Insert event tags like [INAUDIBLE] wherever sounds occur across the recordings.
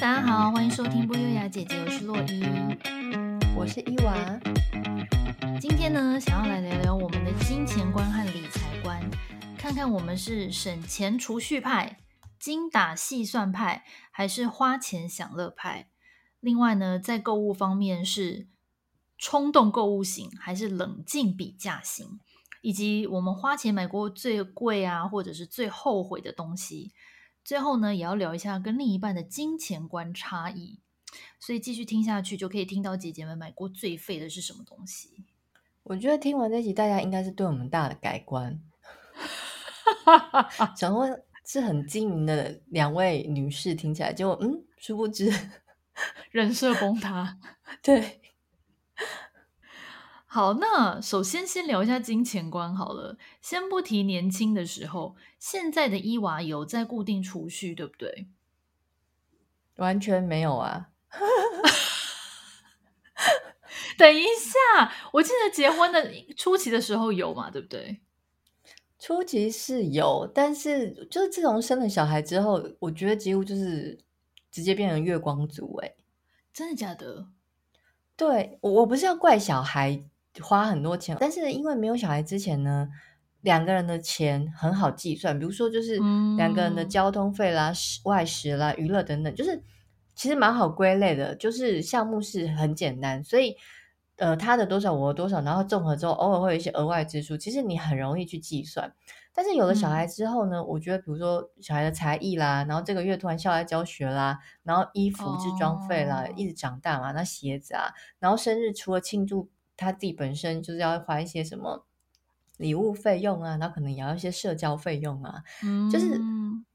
大家好，欢迎收听不优雅姐姐，我是洛伊，我是伊娃。今天呢，想要来聊聊我们的金钱观和理财观，看看我们是省钱储蓄派、精打细算派，还是花钱享乐派。另外呢，在购物方面是冲动购物型，还是冷静比价型，以及我们花钱买过最贵啊，或者是最后悔的东西。最后呢，也要聊一下跟另一半的金钱观差异，所以继续听下去就可以听到姐姐们买过最废的是什么东西。我觉得听完这集，大家应该是对我们大的改观。[LAUGHS] 想问是很精明的两位女士，听起来就嗯，殊不知人设崩塌。[LAUGHS] 对。好，那首先先聊一下金钱观好了。先不提年轻的时候，现在的伊娃有在固定储蓄，对不对？完全没有啊！[LAUGHS] 等一下，我记得结婚的初期的时候有嘛，对不对？初期是有，但是就是自从生了小孩之后，我觉得几乎就是直接变成月光族。哎，真的假的？对，我我不是要怪小孩。花很多钱，但是因为没有小孩之前呢，两个人的钱很好计算。比如说，就是两个人的交通费啦、嗯、外食啦、娱乐等等，就是其实蛮好归类的。就是项目是很简单，所以呃，他的多少我的多少，然后综合之后，偶尔会有一些额外支出，其实你很容易去计算。但是有了小孩之后呢，嗯、我觉得比如说小孩的才艺啦，然后这个月突然校外教学啦，然后衣服置装费啦，哦、一直长大嘛，那鞋子啊，然后生日除了庆祝。他自己本身就是要花一些什么礼物费用啊，然后可能也要一些社交费用啊，嗯，就是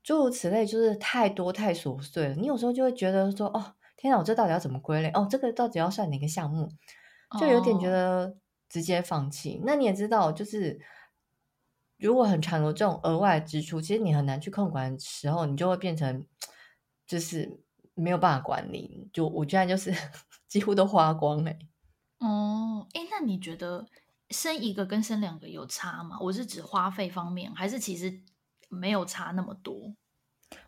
诸如此类，就是太多太琐碎了。你有时候就会觉得说，哦，天哪，我这到底要怎么归类？哦，这个到底要算哪个项目？就有点觉得直接放弃。哦，那你也知道，就是如果很常有这种额外支出，其实你很难去控管的时候，你就会变成就是没有办法管理。就我居然就是 [LAUGHS] 几乎都花光了。哦，哎，那你觉得生一个跟生两个有差吗？我是指花费方面，还是其实没有差那么多？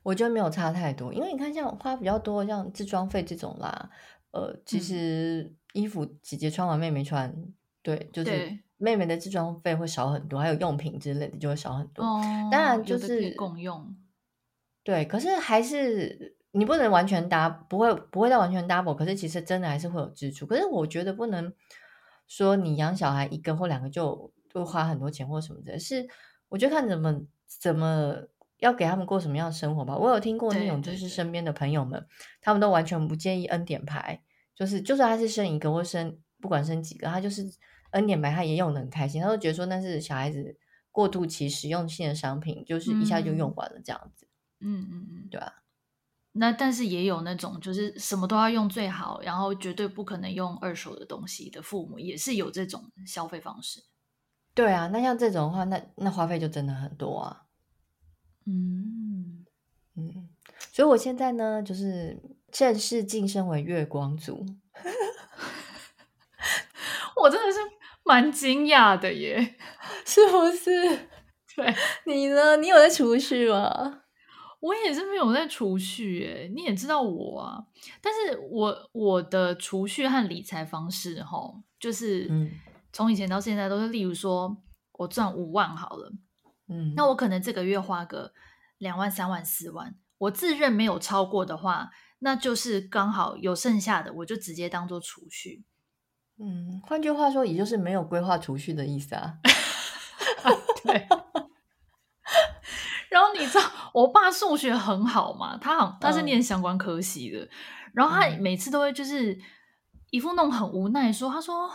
我觉得没有差太多，因为你看，像花比较多，像置装费这种啦，呃，其实衣服姐姐穿完妹妹穿，对，就是妹妹的置装费会少很多，还有用品之类的就会少很多。哦，当然就是共用，对，可是还是。你不能完全 double，不会不会到完全 double，可是其实真的还是会有支出。可是我觉得不能说你养小孩一个或两个就会花很多钱或什么的，是我觉得看怎么怎么要给他们过什么样的生活吧。我有听过那种就是身边的朋友们，他们都完全不介意 N 点牌，就是就算他是生一个或生不管生几个，他就是 N 点牌，他也用的很开心，他都觉得说那是小孩子过渡期实用性的商品，就是一下就用完了这样子。嗯嗯嗯，对吧？那但是也有那种就是什么都要用最好，然后绝对不可能用二手的东西的父母，也是有这种消费方式。对啊，那像这种的话，那那花费就真的很多啊。嗯嗯，所以我现在呢，就是正式晋升为月光族。[LAUGHS] 我真的是蛮惊讶的耶，[LAUGHS] 是不是？[LAUGHS] 对，你呢？你有在储蓄吗？我也是没有在储蓄诶，你也知道我啊，但是我我的储蓄和理财方式哈，就是从以前到现在都是，例如说我赚五万好了，嗯，那我可能这个月花个两万、三万、四万，我自认没有超过的话，那就是刚好有剩下的，我就直接当做储蓄。嗯，换句话说，也就是没有规划储蓄的意思啊。[LAUGHS] 对。[LAUGHS] 然后你知道我爸数学很好嘛？他好，他是念相关科系的。嗯、然后他每次都会就是一副那种很无奈说：“他说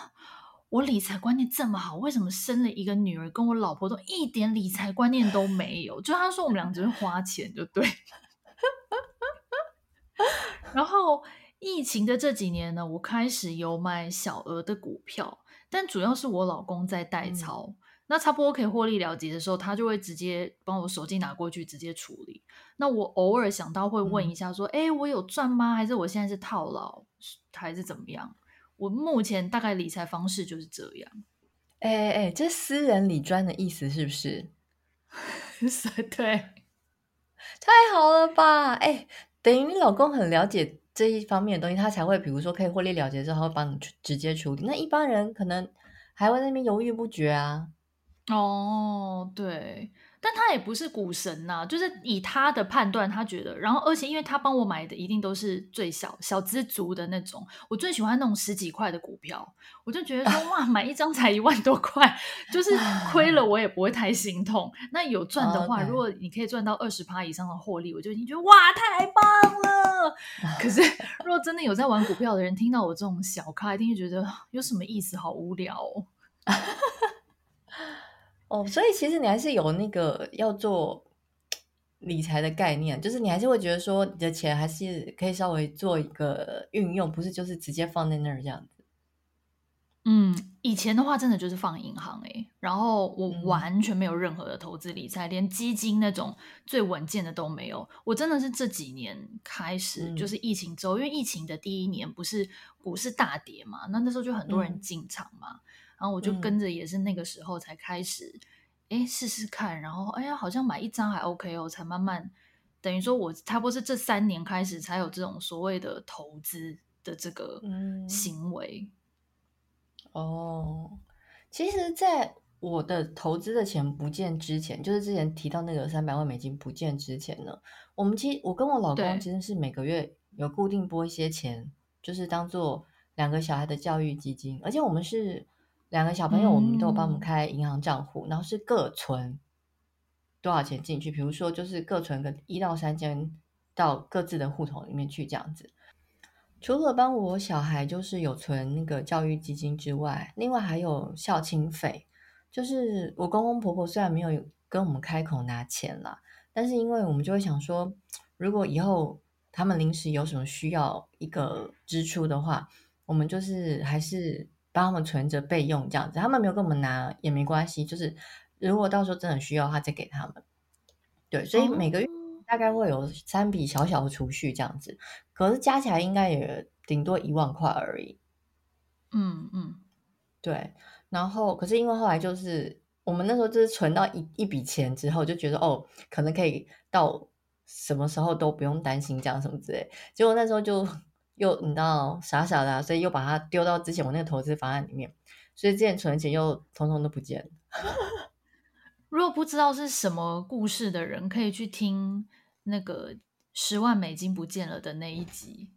我理财观念这么好，为什么生了一个女儿跟我老婆都一点理财观念都没有？”就他说我们俩只是花钱，就对。[LAUGHS] 然后疫情的这几年呢，我开始有买小额的股票，但主要是我老公在代操。嗯那差不多可以获利了结的时候，他就会直接帮我手机拿过去直接处理。那我偶尔想到会问一下，说：“哎、嗯，我有赚吗？还是我现在是套牢，还是怎么样？”我目前大概理财方式就是这样。哎哎哎，这私人理专的意思是不是？[LAUGHS] 对，太好了吧？哎，等于你老公很了解这一方面的东西，他才会比如说可以获利了结之后，会帮你直接处理。那一般人可能还会在那边犹豫不决啊。哦，对。但他也不是股神呐、啊，就是以他的判断，他觉得，然后而且因为他帮我买的一定都是最小小资族的那种，我最喜欢那种十几块的股票，我就觉得说哇，买一张才一万多块，就是亏了我也不会太心痛。那有赚的话，oh. 如果你可以赚到二十趴以上的获利，我就已经觉得哇，太棒了。可是如果真的有在玩股票的人，听到我这种小咖，一定会觉得 [SIGHS] 有什么意思，好无聊哦。哦，所以其实你还是有那个要做理财的概念，就是你还是会觉得说你的钱还是可以稍微做一个运用，不是就是直接放在那儿这样子。嗯，以前的话真的就是放银行诶、欸，然后我完全没有任何的投资理财，嗯、连基金那种最稳健的都没有。我真的是这几年开始，就是疫情之后，嗯、因为疫情的第一年不是股市大跌嘛，那那时候就很多人进场嘛。嗯然后我就跟着，也是那个时候才开始，哎、嗯，试试看。然后，哎呀，好像买一张还 OK 哦，才慢慢，等于说我差不多是这三年开始才有这种所谓的投资的这个行为。嗯、哦，其实，在我的投资的钱不见之前，就是之前提到那个三百万美金不见之前呢，我们其实我跟我老公其实是每个月有固定拨一些钱，就是当做两个小孩的教育基金，而且我们是。两个小朋友，我们都有帮我们开银行账户，嗯、然后是各存多少钱进去，比如说就是各存个一到三千到各自的户头里面去这样子。除了帮我小孩就是有存那个教育基金之外，另外还有孝亲费，就是我公公婆婆虽然没有跟我们开口拿钱啦，但是因为我们就会想说，如果以后他们临时有什么需要一个支出的话，我们就是还是。帮他们存着备用，这样子，他们没有跟我们拿也没关系。就是如果到时候真的需要，他再给他们。对，所以每个月大概会有三笔小小的储蓄这样子，可是加起来应该也顶多一万块而已。嗯嗯，对。然后，可是因为后来就是我们那时候就是存到一一笔钱之后，就觉得哦，可能可以到什么时候都不用担心这样什么之类。结果那时候就。又你知道傻傻的，所以又把它丢到之前我那个投资方案里面，所以之前存的钱又通通都不见了。[LAUGHS] 如果不知道是什么故事的人，可以去听那个十万美金不见了的那一集。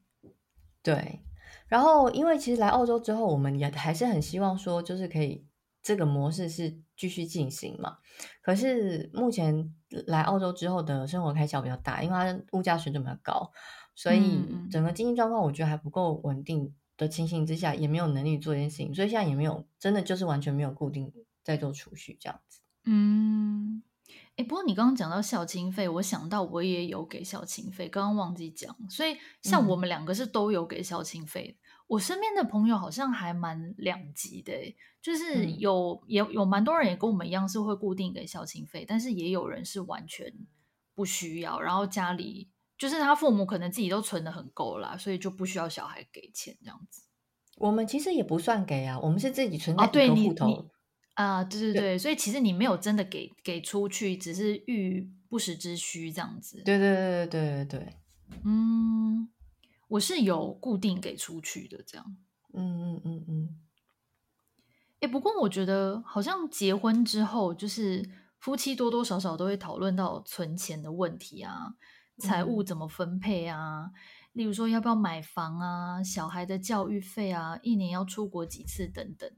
对，然后因为其实来澳洲之后，我们也还是很希望说，就是可以这个模式是继续进行嘛。可是目前来澳洲之后的生活开销比较大，因为它物价水准比较高。所以整个经济状况我觉得还不够稳定的情形之下，也没有能力做这件事情，所以现在也没有真的就是完全没有固定在做储蓄这样子。嗯，哎，不过你刚刚讲到孝亲费，我想到我也有给孝亲费，刚刚忘记讲。所以像我们两个是都有给孝亲费。嗯、我身边的朋友好像还蛮两极的，就是有、嗯、也有蛮多人也跟我们一样是会固定给孝亲费，但是也有人是完全不需要，然后家里。就是他父母可能自己都存的很够啦，所以就不需要小孩给钱这样子。我们其实也不算给啊，我们是自己存在一个户头啊，对对对，对所以其实你没有真的给给出去，只是遇不时之需这样子。对对对对对对对，嗯，我是有固定给出去的这样。嗯嗯嗯嗯。哎，不过我觉得好像结婚之后，就是夫妻多多少少都会讨论到存钱的问题啊。财务怎么分配啊？例如说要不要买房啊？小孩的教育费啊？一年要出国几次等等。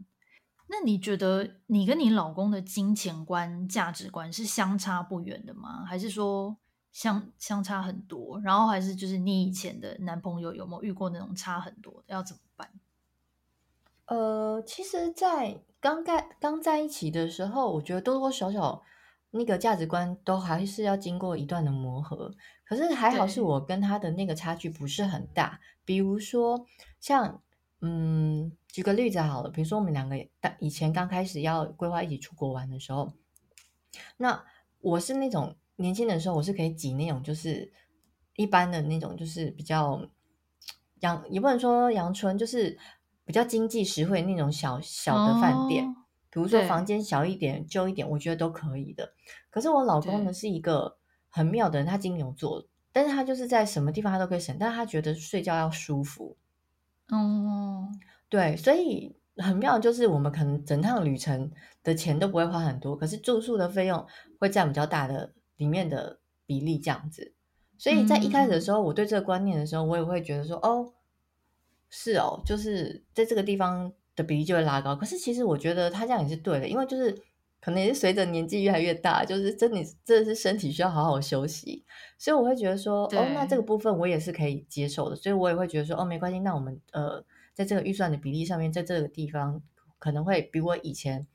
那你觉得你跟你老公的金钱观、价值观是相差不远的吗？还是说相相差很多？然后还是就是你以前的男朋友有没有遇过那种差很多的？要怎么办？呃，其实，在刚在刚在一起的时候，我觉得多多少少那个价值观都还是要经过一段的磨合。可是还好是我跟他的那个差距不是很大，比如说像嗯，举个例子好了，比如说我们两个以前刚开始要规划一起出国玩的时候，那我是那种年轻的时候我是可以挤那种就是一般的那种就是比较阳也不能说阳春，就是比较经济实惠那种小小的饭店，哦、比如说房间小一点、旧一点，我觉得都可以的。可是我老公呢是一个。很妙的人，他金牛座，但是他就是在什么地方他都可以省，但是他觉得睡觉要舒服。哦，对，所以很妙，就是我们可能整趟旅程的钱都不会花很多，可是住宿的费用会占比较大的里面的比例这样子。所以在一开始的时候，嗯、我对这个观念的时候，我也会觉得说，哦，是哦，就是在这个地方的比例就会拉高。可是其实我觉得他这样也是对的，因为就是可能也是随着年纪越来越大，就是真的真的是身体需要好好休息，所以我会觉得说，哦，那这个部分我也是可以接受的。所以我也会觉得说，哦，没关系，那我们呃，在这个预算的比例上面，在这个地方可能会比我以前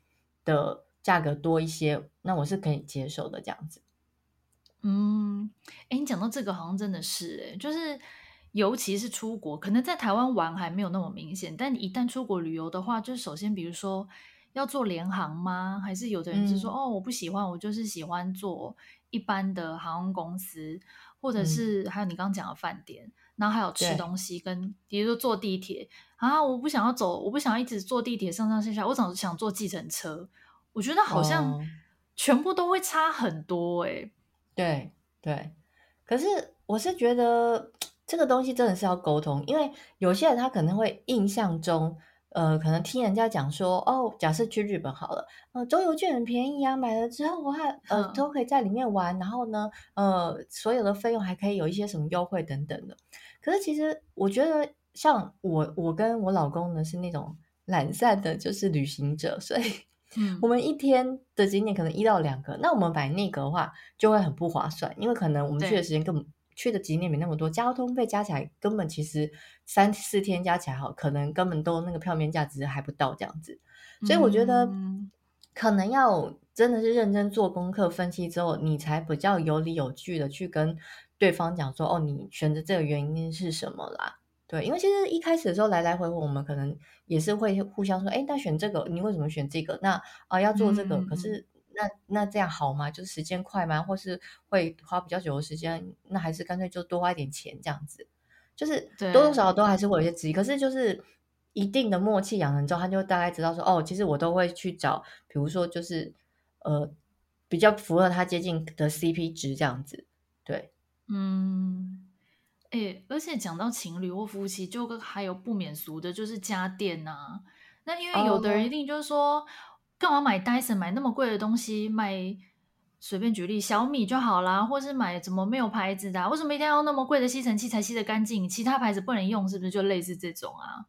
的价格多一些，那我是可以接受的这样子。嗯，哎，你讲到这个，好像真的是哎，就是尤其是出国，可能在台湾玩还没有那么明显，但你一旦出国旅游的话，就是首先，比如说要做联航吗？还是有的人是说，嗯、哦，我不喜欢，我就是喜欢做一般的航空公司，或者是还有你刚刚讲的饭店，嗯、然后还有吃东西，跟比如说坐地铁。啊，我不想要走，我不想要一直坐地铁上上下下，我总是想坐计程车。我觉得好像全部都会差很多哎。对对，可是我是觉得 [TSK] 这个东西真的是要沟通，因为有些人他可能会印象中，呃，可能听人家讲说，哦，假设去日本好了，呃，周游券很便宜啊，买了之后我还呃都可以在里面玩，然后呢，呃，所有的费用还可以有一些什么优惠等等的。可是其实我觉得，像我我跟我老公呢是那种懒散的，就是旅行者，所以。嗯，[LAUGHS] 我们一天的景点可能一到两个，那我们买那个的话就会很不划算，因为可能我们去的时间根本去的景点没那么多，交通费加起来根本其实三四天加起来好，可能根本都那个票面价值还不到这样子，所以我觉得可能要真的是认真做功课分析之后，你才比较有理有据的去跟对方讲说，哦，你选择这个原因是什么啦？对，因为其实一开始的时候来来回回，我们可能也是会互相说，哎，那选这个，你为什么选这个？那啊要做这个，嗯、可是那那这样好吗？就是时间快吗？或是会花比较久的时间？那还是干脆就多花一点钱这样子，就是多多少少都还是会有一些质疑。可是就是一定的默契养成之后，他就大概知道说，哦，其实我都会去找，比如说就是呃比较符合他接近的 CP 值这样子，对，嗯。哎，而且讲到情侣或夫妻，就还有不免俗的，就是家电呐、啊。那因为有的人一定就是说，干嘛买 Dyson 买那么贵的东西？买随便举例小米就好啦，或是买怎么没有牌子的、啊？为什么一定要用那么贵的吸尘器才吸得干净？其他牌子不能用，是不是就类似这种啊？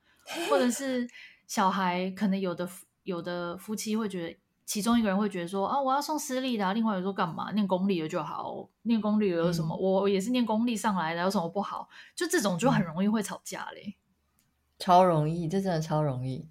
或者是 [LAUGHS] 小孩，可能有的有的夫妻会觉得。其中一个人会觉得说啊，我要送私立的啊，另外一个说干嘛？念公立的就好，念公立的有什么？嗯、我也是念公立上来的，有什么不好？就这种就很容易会吵架嘞，超容易，这真的超容易。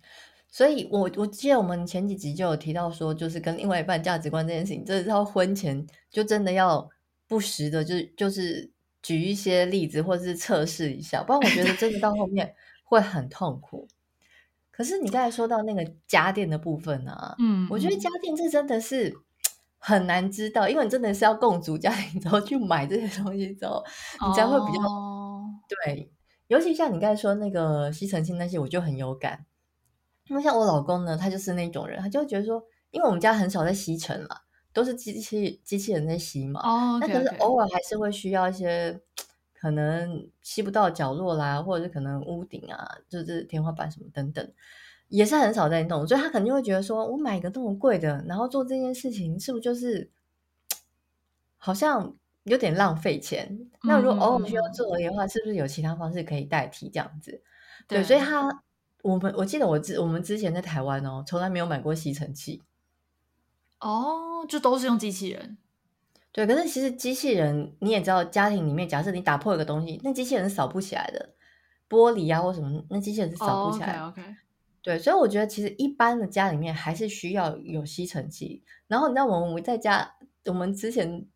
所以我我记得我们前几集就有提到说，就是跟另外一半价值观这件事情，这是要婚前就真的要不时的就，就就是举一些例子或者是测试一下，不然我觉得真的到后面会很痛苦。可是你刚才说到那个家电的部分啊，嗯，我觉得家电这真的是很难知道，因为你真的是要共组家庭 [LAUGHS] 之后去买这些东西之后，你才会比较、哦、对。尤其像你刚才说那个吸尘器那些，我就很有感。因为像我老公呢，他就是那种人，他就会觉得说，因为我们家很少在吸尘嘛，都是机器机器人在吸嘛，哦，那可是偶尔还是会需要一些。可能吸不到角落啦，或者是可能屋顶啊，就是天花板什么等等，也是很少在弄，所以他肯定会觉得说，我买一个这么贵的，然后做这件事情，是不是就是好像有点浪费钱？嗯、那如果偶尔需要做的话，是不是有其他方式可以代替这样子？对，对，所以他我们我记得我之我们之前在台湾哦，从来没有买过吸尘器，哦，就都是用机器人。对，可是其实机器人你也知道，家庭里面假设你打破一个东西，那机器人是扫不起来的，玻璃啊或什么，那机器人是扫不起来的。Oh, OK OK。对，所以我觉得其实一般的家里面还是需要有吸尘器。然后你知道我们在家，我们之前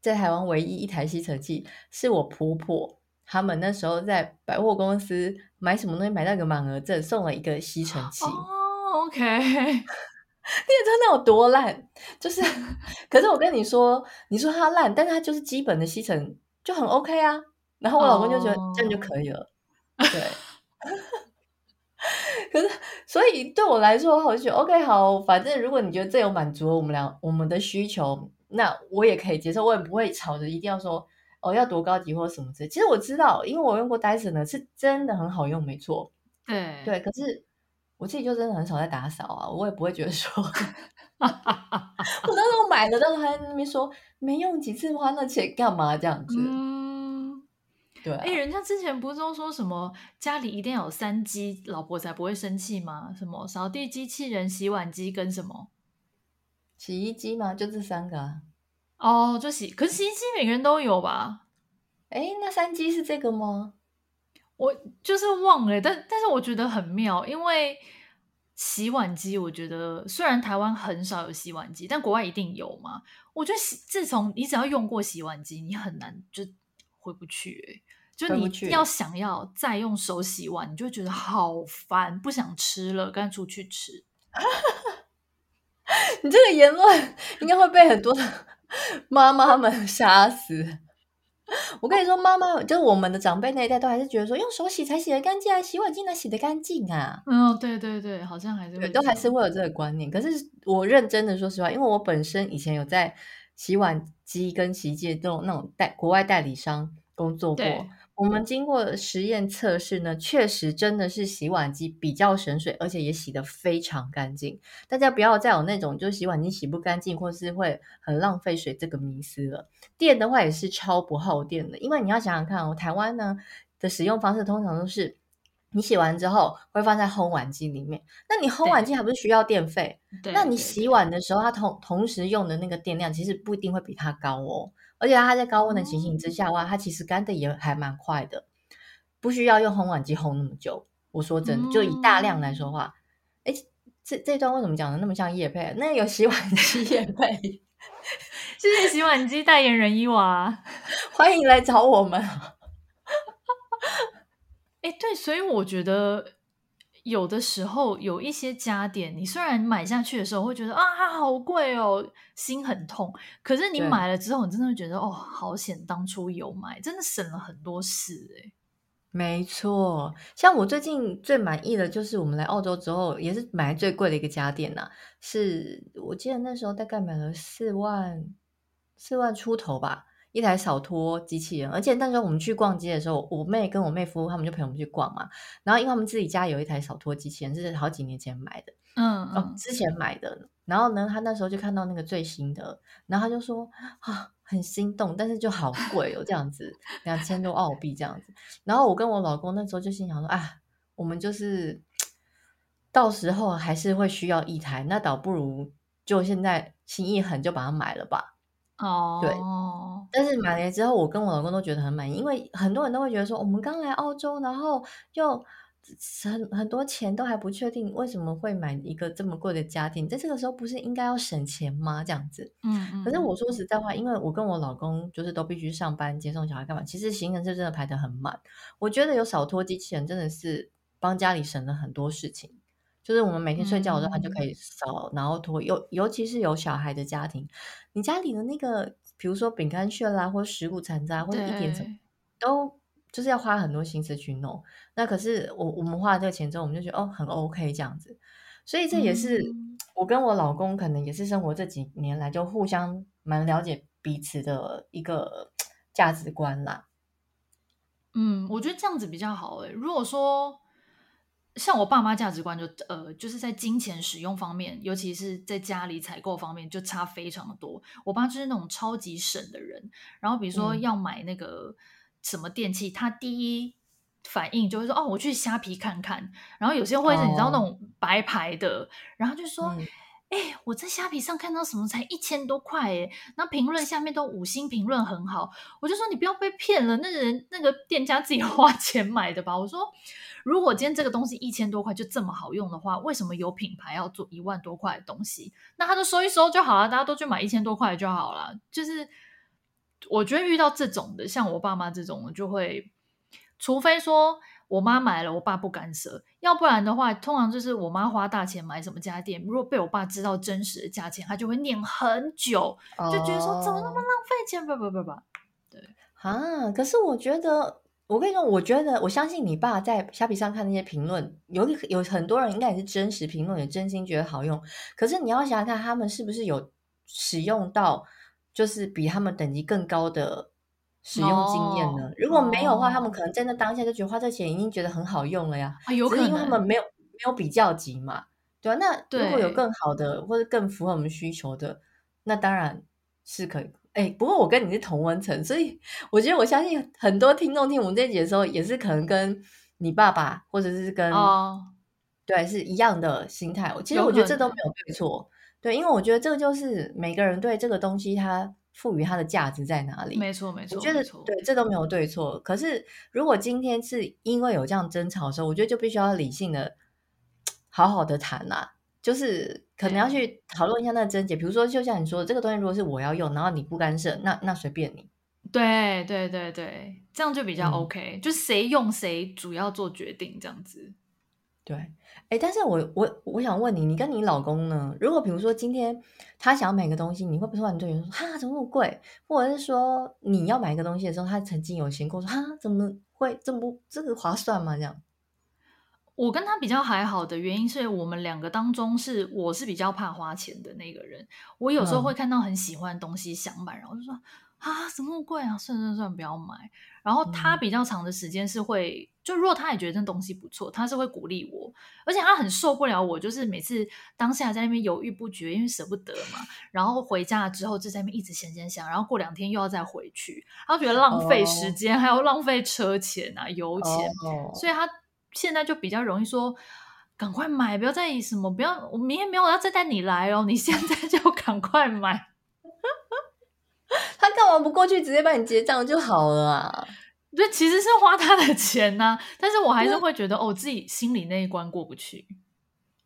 在台湾唯一一台吸尘器是我婆婆他们那时候在百货公司买什么东西买到一个满额赠，送了一个吸尘器。哦、oh,，OK。你也知道那有多烂，就是，[LAUGHS] 可是我跟你说，你说它烂，但是它就是基本的吸尘就很 OK 啊。然后我老公就觉得这样就可以了，oh. 对。[LAUGHS] 可是，所以对我来说，我就觉得 OK 好，反正如果你觉得这有满足我们俩我们的需求，那我也可以接受，我也不会吵着一定要说，哦要多高级或什么之类。其实我知道，因为我用过 Dyson 的，是真的很好用，没错。对对，可是我自己就真的很少在打扫啊，我也不会觉得说，[LAUGHS] 我那时候买了，但是还在那边说没用几次，花那钱干嘛这样子？嗯，对、啊。哎，人家之前不是都说什么家里一定要有三机，老婆才不会生气吗？什么扫地机器人、洗碗机跟什么洗衣机吗？就这三个啊？哦，就洗，可是洗衣机每个人都有吧？哎，那三机是这个吗？我就是忘了，但但是我觉得很妙，因为洗碗机，我觉得虽然台湾很少有洗碗机，但国外一定有嘛。我觉得洗自从你只要用过洗碗机，你很难就回不去，就你要想要再用手洗碗，你就会觉得好烦，不想吃了，干脆出去吃。[LAUGHS] 你这个言论应该会被很多的 [LAUGHS] 妈妈们杀死。[LAUGHS] 我跟你说，妈妈就是我们的长辈那一代，都还是觉得说用手洗才洗得干净啊，洗碗机能洗得干净啊。嗯，对对对，好像还是都还是会有这个观念。可是我认真的说实话，因为我本身以前有在洗碗机跟洗衣机这种那种代国外代理商工作过。我们经过实验测试呢，确实真的是洗碗机比较省水，而且也洗得非常干净。大家不要再有那种就是洗碗机洗不干净，或是会很浪费水这个迷思了。电的话也是超不耗电的，因为你要想想看哦，台湾呢的使用方式通常都是你洗完之后会放在烘碗机里面，那你烘碗机还不是需要电费？那你洗碗的时候，它同同时用的那个电量其实不一定会比它高哦。而且它在高温的情形之下，哇，它其实干的也还蛮快的，不需要用烘碗机烘那么久。我说真的，就以大量来说话，哎、这这段为什么讲的那么像业配？那有洗碗机业配，[LAUGHS] 谢谢洗碗机代言人伊娃，[LAUGHS] 欢迎来找我们。[LAUGHS] 哎，对，所以我觉得。有的时候有一些家电，你虽然买下去的时候会觉得啊，好贵哦，心很痛。可是你买了之后，你真的会觉得哦，好险当初有买，真的省了很多事诶。没错，像我最近最满意的就是我们来澳洲之后，也是买最贵的一个家电呐，是我记得那时候大概买了四万四万出头吧。一台扫拖机器人，而且那时候我们去逛街的时候，我妹跟我妹夫他们就陪我们去逛嘛。然后因为他们自己家有一台扫拖机器人，这是好几年前买的，嗯嗯、哦，之前买的。然后呢，他那时候就看到那个最新的，然后他就说啊，很心动，但是就好贵哦，这样子两千多澳币这样子。然后我跟我老公那时候就心想说，啊，我们就是到时候还是会需要一台，那倒不如就现在心一狠就把它买了吧。哦，对，但是买了之后，我跟我老公都觉得很满意，因为很多人都会觉得说，我们刚来澳洲，然后又很很多钱都还不确定，为什么会买一个这么贵的家电？在这个时候不是应该要省钱吗？这样子，嗯嗯。可是我说实在话，因为我跟我老公就是都必须上班接送小孩干嘛，其实行程是真的排得很满。我觉得有扫拖机器人真的是帮家里省了很多事情。就是我们每天睡觉的时候，它就可以扫，然后拖。尤尤其是有小孩的家庭，你家里的那个，比如说饼干屑啦，或食物残渣，或者一点什么，都就是要花很多心思去弄。那可是我我们花了这个钱之后，我们就觉得哦，很 OK 这样子。所以这也是我跟我老公可能也是生活这几年来就互相蛮了解彼此的一个价值观啦。嗯，我觉得这样子比较好诶。如果说。像我爸妈价值观就呃，就是在金钱使用方面，尤其是在家里采购方面，就差非常的多。我爸就是那种超级省的人，然后比如说要买那个什么电器，嗯、他第一反应就会说：“哦，我去虾皮看看。”然后有些会是你知道那种白牌的，哦、然后就说。嗯哎，我在虾皮上看到什么才一千多块哎，那评论下面都五星评论很好，我就说你不要被骗了，那人那个店家自己 [LAUGHS] 花钱买的吧。我说，如果今天这个东西一千多块就这么好用的话，为什么有品牌要做一万多块的东西？那他就收一收就好了，大家都去买一千多块就好了。就是我觉得遇到这种的，像我爸妈这种，就会除非说。我妈买了，我爸不干涉。要不然的话，通常就是我妈花大钱买什么家电，如果被我爸知道真实的价钱，他就会念很久，就觉得说怎么那么浪费钱？不不不不，对啊。可是我觉得，我跟你说，我觉得我相信你爸在虾皮上看那些评论，有有很多人应该也是真实评论，也真心觉得好用。可是你要想想看，他们是不是有使用到，就是比他们等级更高的使用经验呢？哦、如果没有的话，他们可能在那当下就觉得花这钱已经觉得很好用了呀。啊，有可能，因为他们没有没有比较级嘛，对啊，那如果有更好的或者更符合我们需求的，那当然是可以。哎，不过我跟你是同温层，所以我觉得我相信很多听众听我们这节的时候，也是可能跟你爸爸或者是跟哦，对，是一样的心态。其实我觉得这都没有对错，对，因为我觉得这个就是每个人对这个东西他赋予它的价值在哪里。没错，没错，我觉得对，这都没有对错。可是如果今天是因为有这样争吵的时候，我觉得就必须要理性的好好的谈啦。就是可能要去讨论一下那个症结，比如说，就像你说的，这个东西如果是我要用，然后你不干涉，那那随便你。对对对对，这样就比较 OK，嗯，就谁用谁主要做决定这样子。对，哎，但是我我我想问你，你跟你老公呢？如果比如说今天他想要买个东西，你会不会突然对人说哈怎么那么贵？或者是说你要买个东西的时候，他曾经有嫌过说哈怎么会这么不这个划算吗？这样？我跟他比较还好的原因是我们两个当中是我是比较怕花钱的那个人。我有时候会看到很喜欢的东西想买，然后就说啊什么贵啊，算算算不要买。然后他比较长的时间是会，就如果他也觉得这东西不错，他是会鼓励我，而且他很受不了我，就是每次当下在那边犹豫不决，因为舍不得嘛。然后回家了之后就在那边一直想想想，然后过两天又要再回去，他觉得浪费时间，还要浪费车钱啊油钱，所以他。现在就比较容易说，赶快买，不要再什么，不要我明天没有要再带你来哦，你现在就赶快买。[LAUGHS] 他干嘛不过去直接帮你结账就好了啊？对，其实是花他的钱呐、啊，但是我还是会觉得哦，自己心里那一关过不去。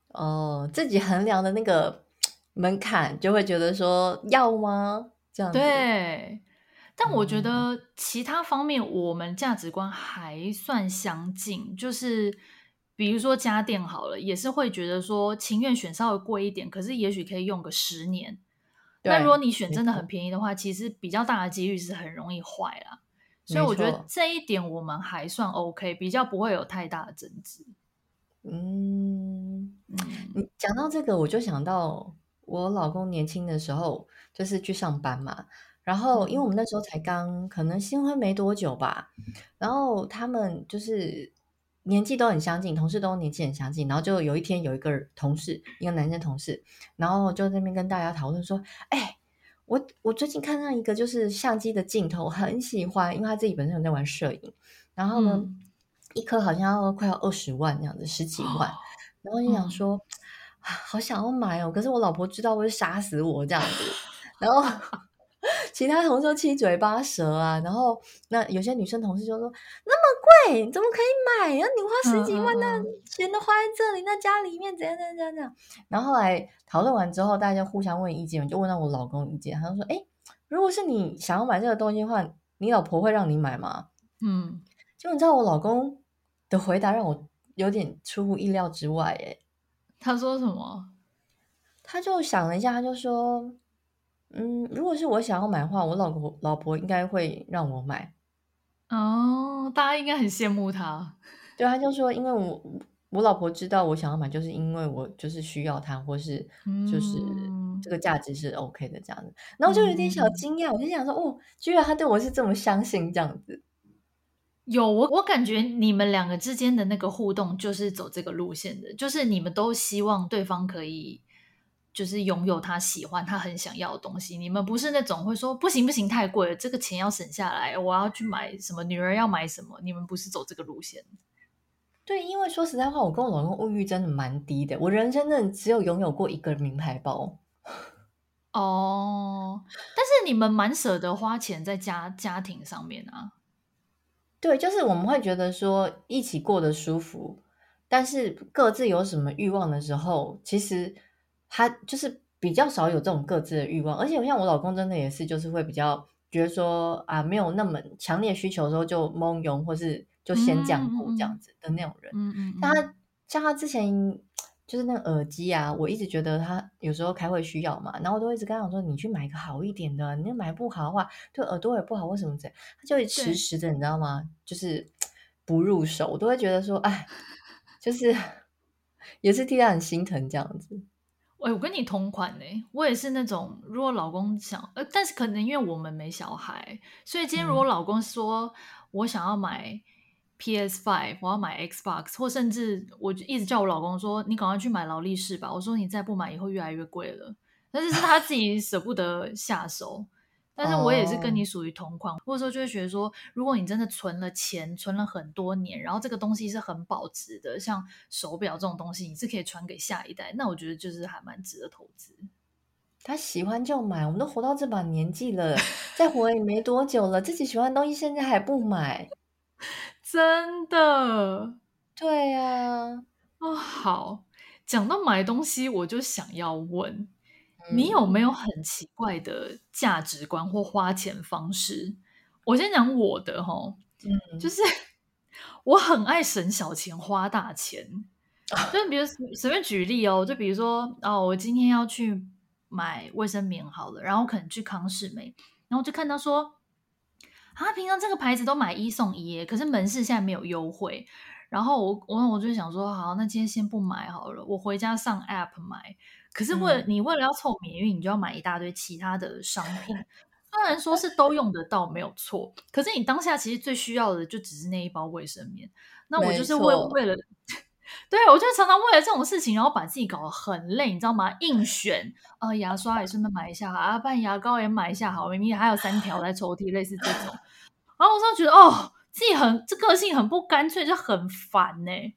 哦，自己衡量的那个门槛，就会觉得说要吗？这样子。对。但我觉得其他方面我们价值观还算相近，就是比如说家电好了，也是会觉得说情愿选稍微贵一点，可是也许可以用个十年。那如果你选真的很便宜的话，其实比较大的几率是很容易坏啦。所以我觉得这一点我们还算 OK，比较不会有太大的争执。嗯，你讲到这个，我就想到我老公年轻的时候就是去上班嘛。然后，因为我们那时候才刚可能新婚没多久吧，然后他们就是年纪都很相近，同事都年纪很相近。然后就有一天，有一个同事，一个男生同事，然后就在那边跟大家讨论说：“哎，我我最近看到一个就是相机的镜头，很喜欢，因为他自己本身有在玩摄影。然后呢，嗯、一颗好像要快要二十万这样子，十几万。然后就想说、嗯，好想要买哦，可是我老婆知道会杀死我这样子。然后。其他同事都七嘴八舌啊，然后那有些女生同事就说：“那么贵，怎么可以买？然后你花十几万，那钱都花在这里，那家里面怎样怎样怎样怎样。”然后后来讨论完之后，大家互相问意见，就问到我老公意见，他就说：“哎，如果是你想要买这个东西的话，你老婆会让你买吗？”嗯，就你知道我老公的回答让我有点出乎意料之外，哎，他说什么？他就想了一下，他就说。嗯，如果是我想要买的话，我老婆老婆应该会让我买。哦，大家应该很羡慕他。[LAUGHS] 对，他就说，因为我我老婆知道我想要买，就是因为我就是需要它，或是就是这个价值是 OK 的这样子。嗯、然后就有点小惊讶，我就想说，哦，居然他对我是这么相信这样子。有我，我感觉你们两个之间的那个互动就是走这个路线的，就是你们都希望对方可以。就是拥有他喜欢、他很想要的东西。你们不是那种会说不行不行，太贵了，这个钱要省下来，我要去买什么，女儿要买什么。你们不是走这个路线。对，因为说实在话，我跟我老公物欲真的蛮低的。我人生真的只有拥有过一个名牌包。哦，但是你们蛮舍得花钱在家家庭上面啊。对，就是我们会觉得说一起过得舒服，但是各自有什么欲望的时候，其实。他就是比较少有这种各自的欲望，而且像我老公真的也是，就是会比较觉得说啊，没有那么强烈需求的时候就蒙用，或是就先降价这样子的那种人。嗯嗯。像他像他之前就是那个耳机啊，我一直觉得他有时候开会需要嘛，然后我都一直跟他讲说，你去买个好一点的，你买不好的话，对耳朵也不好，为什么这样？他就会迟迟的，你知道吗？就是 [TSK] 不入手，我都会觉得说，哎，就是 [LAUGHS] 也是替他很心疼这样子。哎，我跟你同款呢，我也是那种，如果老公想，呃，但是可能因为我们没小孩，所以今天如果老公说我想要买 PS Five，我要买 Xbox，或甚至我就一直叫我老公说，你赶快去买劳力士吧。我说你再不买，以后越来越贵了。但是是他自己舍不得下手。但是我也是跟你属于同款，或者说就会觉得说，如果你真的存了钱，存了很多年，然后这个东西是很保值的，像手表这种东西，你是可以传给下一代，那我觉得就是还蛮值得投资。他喜欢就买，我们都活到这把年纪了，再活也没多久了，自己喜欢的东西现在还不买，[LAUGHS] 真的？对啊。哦，好，讲到买东西，我就想要问。你有没有很奇怪的价值观或花钱方式？我先讲我的哈，嗯，就是我很爱省小钱花大钱。就比如随便举例哦，就比如说哦，我今天要去买卫生棉好了，然后可能去康士美，然后就看到说啊，平常这个牌子都买一送一耶，可是门市现在没有优惠。然后我我我就想说，好，那今天先不买好了，我回家上 App 买。可是为了、嗯、你为了要凑免运，你就要买一大堆其他的商 [LAUGHS] 品。虽然说是都用得到，没有错。可是你当下其实最需要的就只是那一包卫生棉。那我就是为为了，对，我就常常为了这种事情，然后把自己搞得很累，你知道吗？硬选啊、呃，牙刷也顺便买一下啊，不然牙膏也买一下好，明明还有三条在抽屉，类似这种。[LAUGHS] 然后我就觉得哦，自己很这个性很不干脆，就很烦呢、欸。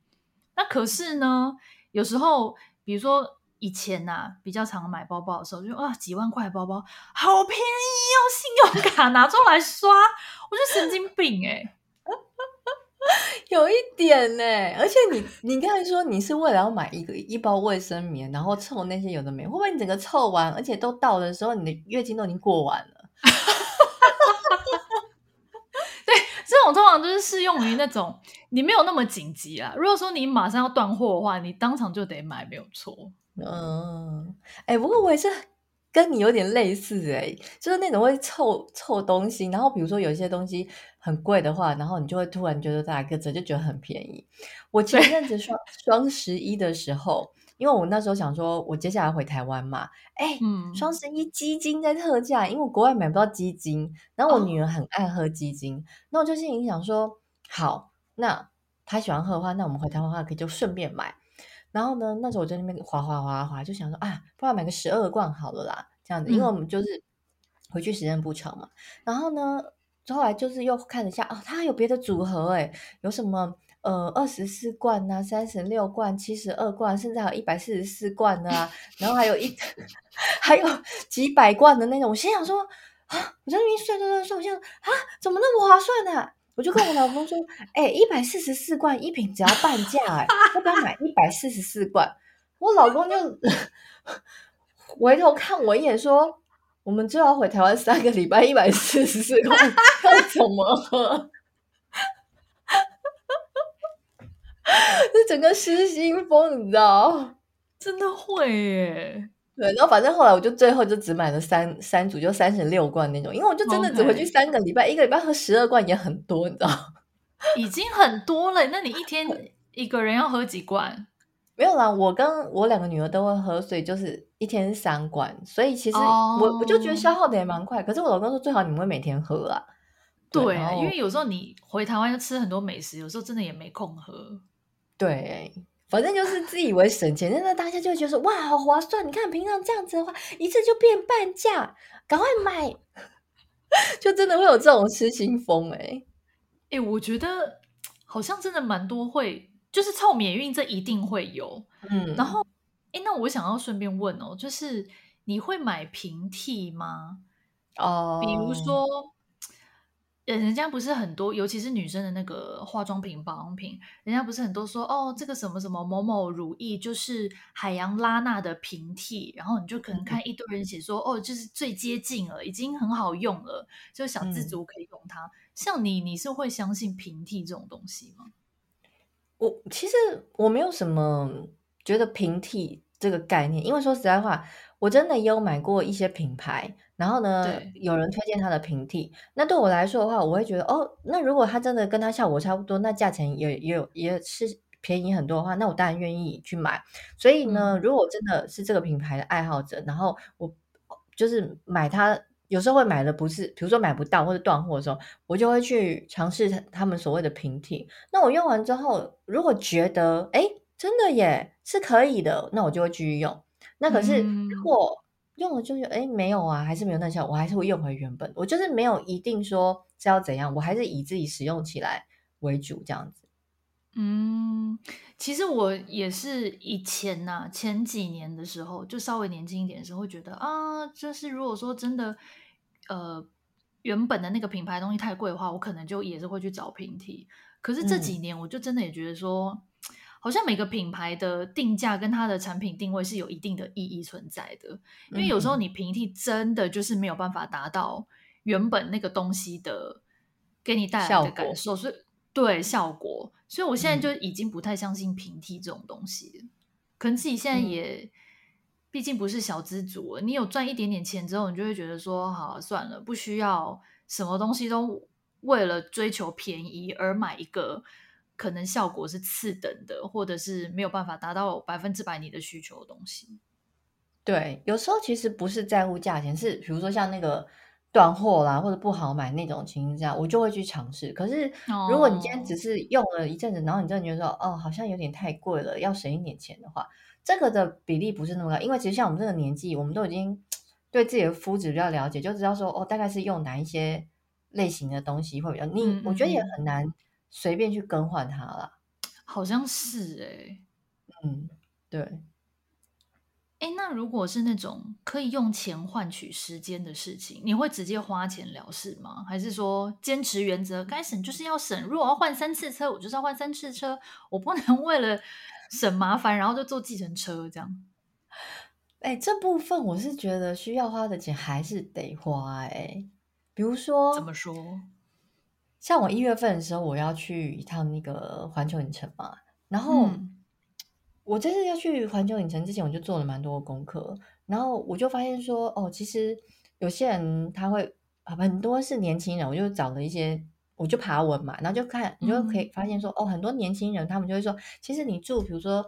那可是呢，有时候比如说。以前呐、啊，比较常买包包的时候，就啊几万块包包好便宜哦，信用卡拿出来刷，我就神经病哎、欸，[LAUGHS] 有一点呢、欸。而且你你刚才说你是为了要买一个一包卫生棉，然后凑那些有的没，会不会你整个凑完，而且都到的时候，你的月经都已经过完了？[LAUGHS] 对，这种通常就是适用于那种你没有那么紧急啊。如果说你马上要断货的话，你当场就得买，没有错。嗯，哎、欸，不过我也是跟你有点类似哎、欸，就是那种会凑凑东西，然后比如说有一些东西很贵的话，然后你就会突然觉得打个折就觉得很便宜。我前阵子双双十一的时候，因为我那时候想说我接下来回台湾嘛，哎、欸，嗯，双十一基金在特价，因为国外买不到基金，然后我女儿很爱喝鸡精，那、哦、我就心里想说，好，那他喜欢喝的话，那我们回台湾的话可以就顺便买。然后呢，那时候我在那边滑滑滑滑，就想说啊，不然买个十二罐好了啦，这样子，因为我们就是回去时间不长嘛。嗯、然后呢，后来就是又看了一下啊，他还有别的组合诶，有什么呃二十四罐呐、啊，三十六罐、七十二罐，甚至还有一百四十四罐的啊。[LAUGHS] 然后还有一 [LAUGHS] 还有几百罐的那种。我心想说啊，我在那边算算算算，我想啊，怎么那么划算呢、啊？我就跟我老公说：“哎、一百四十四罐一瓶只要半价、欸，哎，要不要买一百四十四罐？”我老公就 [LAUGHS] 回头看我一眼，说：“我们就要回台湾三个礼拜，一百四十四罐要怎么喝？” [LAUGHS] 这整个失心疯，你知道？真的会耶。对，然后反正后来我就最后就只买了三三组，就三十六罐那种，因为我就真的只回去三个礼拜.一个礼拜喝十二罐也很多，你知道？[LAUGHS] 已经很多了。那你一天一个人要喝几罐？没有啦，我跟我两个女儿都会喝，所以就是一天三罐。所以其实我、oh. 我就觉得消耗的也蛮快。可是我老公说最好你们会每天喝啊。对啊，因为有时候你回台湾要吃很多美食，有时候真的也没空喝。对。反正就是自以为省钱，但是大家就会觉得说哇，好划算！你看平常这样子的话，一次就变半价，赶快买，[LAUGHS] 就真的会有这种失心疯哎、欸。哎、欸，我觉得好像真的蛮多会，就是凑免运，这一定会有。嗯，然后哎、欸，那我想要顺便问哦，就是你会买平替吗？哦，比如说。人家不是很多，尤其是女生的那个化妆品、保养品，人家不是很多说哦，这个什么什么某某乳液就是海洋拉娜的平替，然后你就可能看一堆人写说、嗯、哦，就是最接近了，已经很好用了，就小资族可以用它。嗯、像你，你是会相信平替这种东西吗？我其实我没有什么觉得平替这个概念，因为说实在话，我真的也有买过一些品牌。然后呢，有人推荐他的平替，那对我来说的话，我会觉得哦，那如果他真的跟他效果差不多，那价钱也也有也是便宜很多的话，那我当然愿意去买。所以呢，嗯、如果真的是这个品牌的爱好者，然后我就是买它，有时候会买的不是，比如说买不到或者断货的时候，我就会去尝试他们所谓的平替。那我用完之后，如果觉得哎，真的耶是可以的，那我就会继续用。那可是如果用了就是哎没有啊，还是没有那效果，我还是会用回原本。我就是没有一定说是要怎样，我还是以自己使用起来为主这样子。嗯，其实我也是以前呐、啊，前几年的时候，就稍微年轻一点的时候，会觉得啊，就是如果说真的，呃，原本的那个品牌东西太贵的话，我可能就也是会去找平替。可是这几年，我就真的也觉得说，嗯、好像每个品牌的定价跟它的产品定位是有一定的意义存在的，因为有时候你平替真的就是没有办法达到原本那个东西的给你带来的感受，所以对效果。所以，我现在就已经不太相信平替这种东西。嗯、可能自己现在也，毕竟不是小资族，你有赚一点点钱之后，你就会觉得说，好算了，不需要什么东西都为了追求便宜而买一个可能效果是次等的，或者是没有办法达到百分之百你的需求的东西。对，有时候其实不是在乎价钱，是比如说像那个。断货啦，或者不好买那种情况下，我就会去尝试。可是，如果你今天只是用了一阵子，然后你真的觉得说，哦，好像有点太贵了，要省一点钱的话，这个的比例不是那么高。因为其实像我们这个年纪，我们都已经 [TSK] 对自己的肤质比较了解，就知道说，哦，大概是用哪一些类型的东西会比较。你嗯嗯嗯我觉得也很难随便去更换它了。好像是哎、欸，嗯，对。哎，那如果是那种可以用钱换取时间的事情，你会直接花钱了事吗？还是说坚持原则，该省就是要省？如果要换三次车，我就是要换三次车，我不能 [LAUGHS] 为了省麻烦，然后就坐计程车这样。哎，这部分我是觉得需要花的钱还是得花。哎，比如说怎么说？像我一月份的时候，我要去一趟那个环球影城嘛，然后。嗯我这次要去环球影城之前，我就做了蛮多的功课，然后我就发现说，哦，其实有些人他会很多是年轻人，我就找了一些，我就爬文嘛，然后就看，你就可以发现说，哦，很多年轻人他们就会说，其实你住，比如说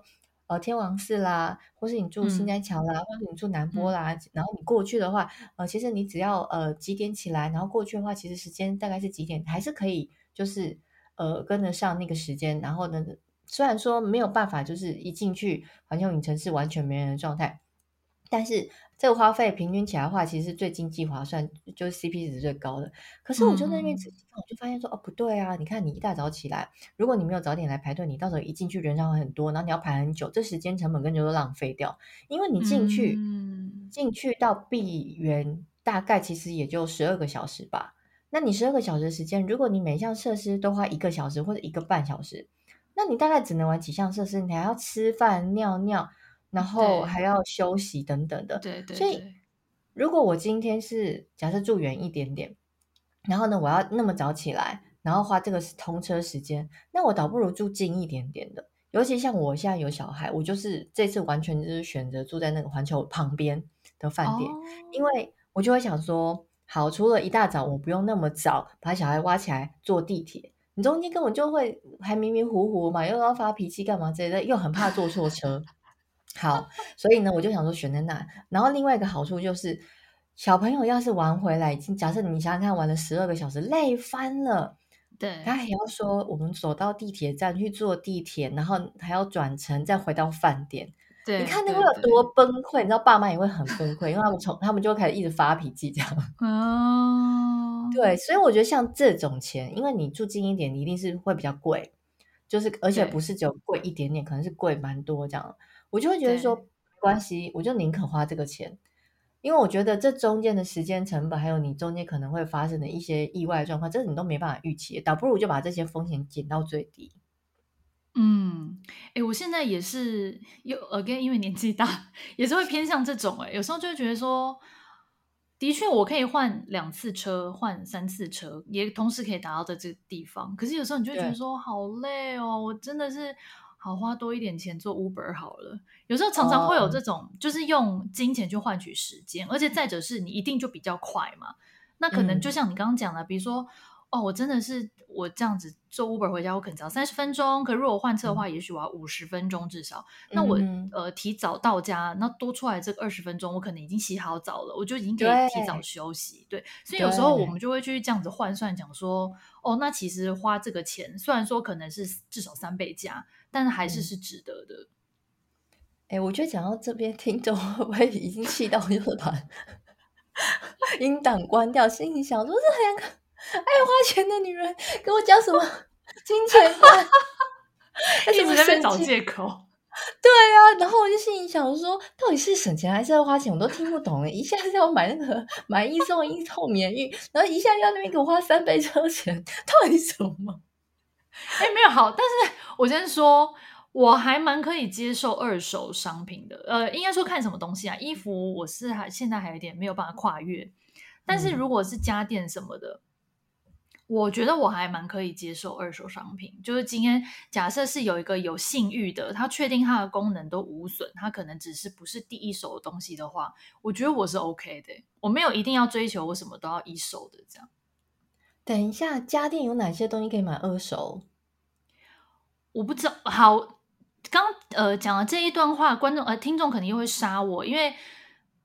呃天王寺啦，或是你住新斋桥啦，嗯、或者你住南波啦，嗯、然后你过去的话，呃，其实你只要呃几点起来，然后过去的话，其实时间大概是几点，还是可以，就是呃跟得上那个时间，然后呢。虽然说没有办法，就是一进去环球影城是完全没人的状态，但是这个花费平均起来的话，其实是最经济划算，就是 CP 值最高的。可是我就在那边仔细看，我就发现说，哦，不对啊！你看你一大早起来，如果你没有早点来排队，你到时候一进去人潮很多，然后你要排很久，这时间成本根本就浪费掉。因为你进去，嗯、进去到闭园大概其实也就十二个小时吧。那你十二个小时的时间，如果你每项设施都花一个小时或者一个半小时。那你大概只能玩几项设施，你还要吃饭、尿尿，然后还要休息等等的。对对。所以，如果我今天是假设住远一点点，然后呢，我要那么早起来，然后花这个通车时间，那我倒不如住近一点点的。尤其像我现在有小孩，我就是这次完全就是选择住在那个环球旁边的饭店，哦、因为我就会想说，好，除了一大早我不用那么早把小孩挖起来坐地铁。你中间根本就会还迷迷糊糊嘛，又要发脾气干嘛之类的，又很怕坐错车。好，所以呢，我就想说选在那。然后另外一个好处就是，小朋友要是玩回来，已经假设你想想看，玩了十二个小时，累翻了。对，他还要说我们走到地铁站去坐地铁，然后还要转乘再回到饭店。对，你看那会有多崩溃？你知道爸妈也会很崩溃，因为他们从他们就会开始一直发脾气这样。[LAUGHS] 哦。对，所以我觉得像这种钱，因为你住近一点，你一定是会比较贵，就是而且不是只有贵一点点，可能是贵蛮多这样。我就会觉得说，没关系，我就宁可花这个钱，因为我觉得这中间的时间成本，还有你中间可能会发生的一些意外状况，这你都没办法预期，倒不如就把这些风险减到最低。嗯，哎，我现在也是又 again，因为年纪大，也是会偏向这种，哎，有时候就会觉得说。的确，我可以换两次车，换三次车，也同时可以达到在这个地方。可是有时候你就会觉得说好累哦，我真的是好花多一点钱做 Uber 好了。有时候常常会有这种，oh. 就是用金钱去换取时间，而且再者是你一定就比较快嘛。那可能就像你刚刚讲的，嗯、比如说哦，我真的是我这样子坐 Uber 回家，我可能只要三十分钟。可如果换车的话，嗯、也许我要五十分钟至少。那我、嗯、呃提早到家，那多出来这个二十分钟，我可能已经洗好澡了，我就已经可以提早休息。对，对，所以有时候我们就会去这样子换算，讲说，哦，那其实花这个钱，虽然说可能是至少三倍价，但是还是是值得的。哎、我觉得讲到这边，听众会不会已经气到又把 [LAUGHS] 音档关掉？心里想说，这两个。爱花钱的女人跟我讲什么 [LAUGHS] 金钱观？[LAUGHS] 一直在找借口。对啊，然后我就心里想说，到底是省钱还是要花钱？我都听不懂了。一下子要买那个买一送一透免运，然后一下要那边给我花三倍车钱，到底什么？哎，没有好，但是我先说，我还蛮可以接受二手商品的。呃，应该说看什么东西啊？衣服我是还现在还有点没有办法跨越，但是如果是家电什么的。嗯我觉得我还蛮可以接受二手商品，就是今天假设是有一个有信誉的，他确定它的功能都无损，它可能只是不是第一手的东西的话，我觉得我是 OK 的，我没有一定要追求我什么都要一手的这样。等一下，家电有哪些东西可以买二手？我不知道。好，刚呃讲了这一段话，观众呃听众肯定又会杀我，因为。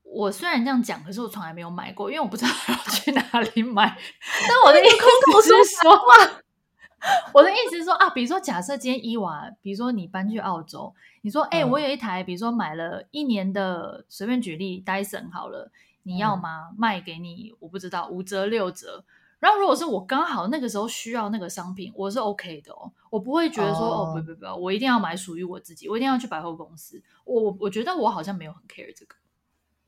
我虽然这样讲，可是我从来没有买过，因为我不知道要去哪里买。[LAUGHS] 但 [LAUGHS] 我的意思是说话，我的意思是说啊，比如说假设今天伊娃，比如说你搬去澳洲，你说哎、欸，我有一台，比如说买了一年的，随便举例，Dyson 好了，你要吗？嗯、卖给你，我不知道五折六折。然后如果是我刚好那个时候需要那个商品，我是 OK 的哦，我不会觉得说哦，不不不，我一定要买属于我自己，我一定要去百货公司。我我我觉得我好像没有很 care 这个。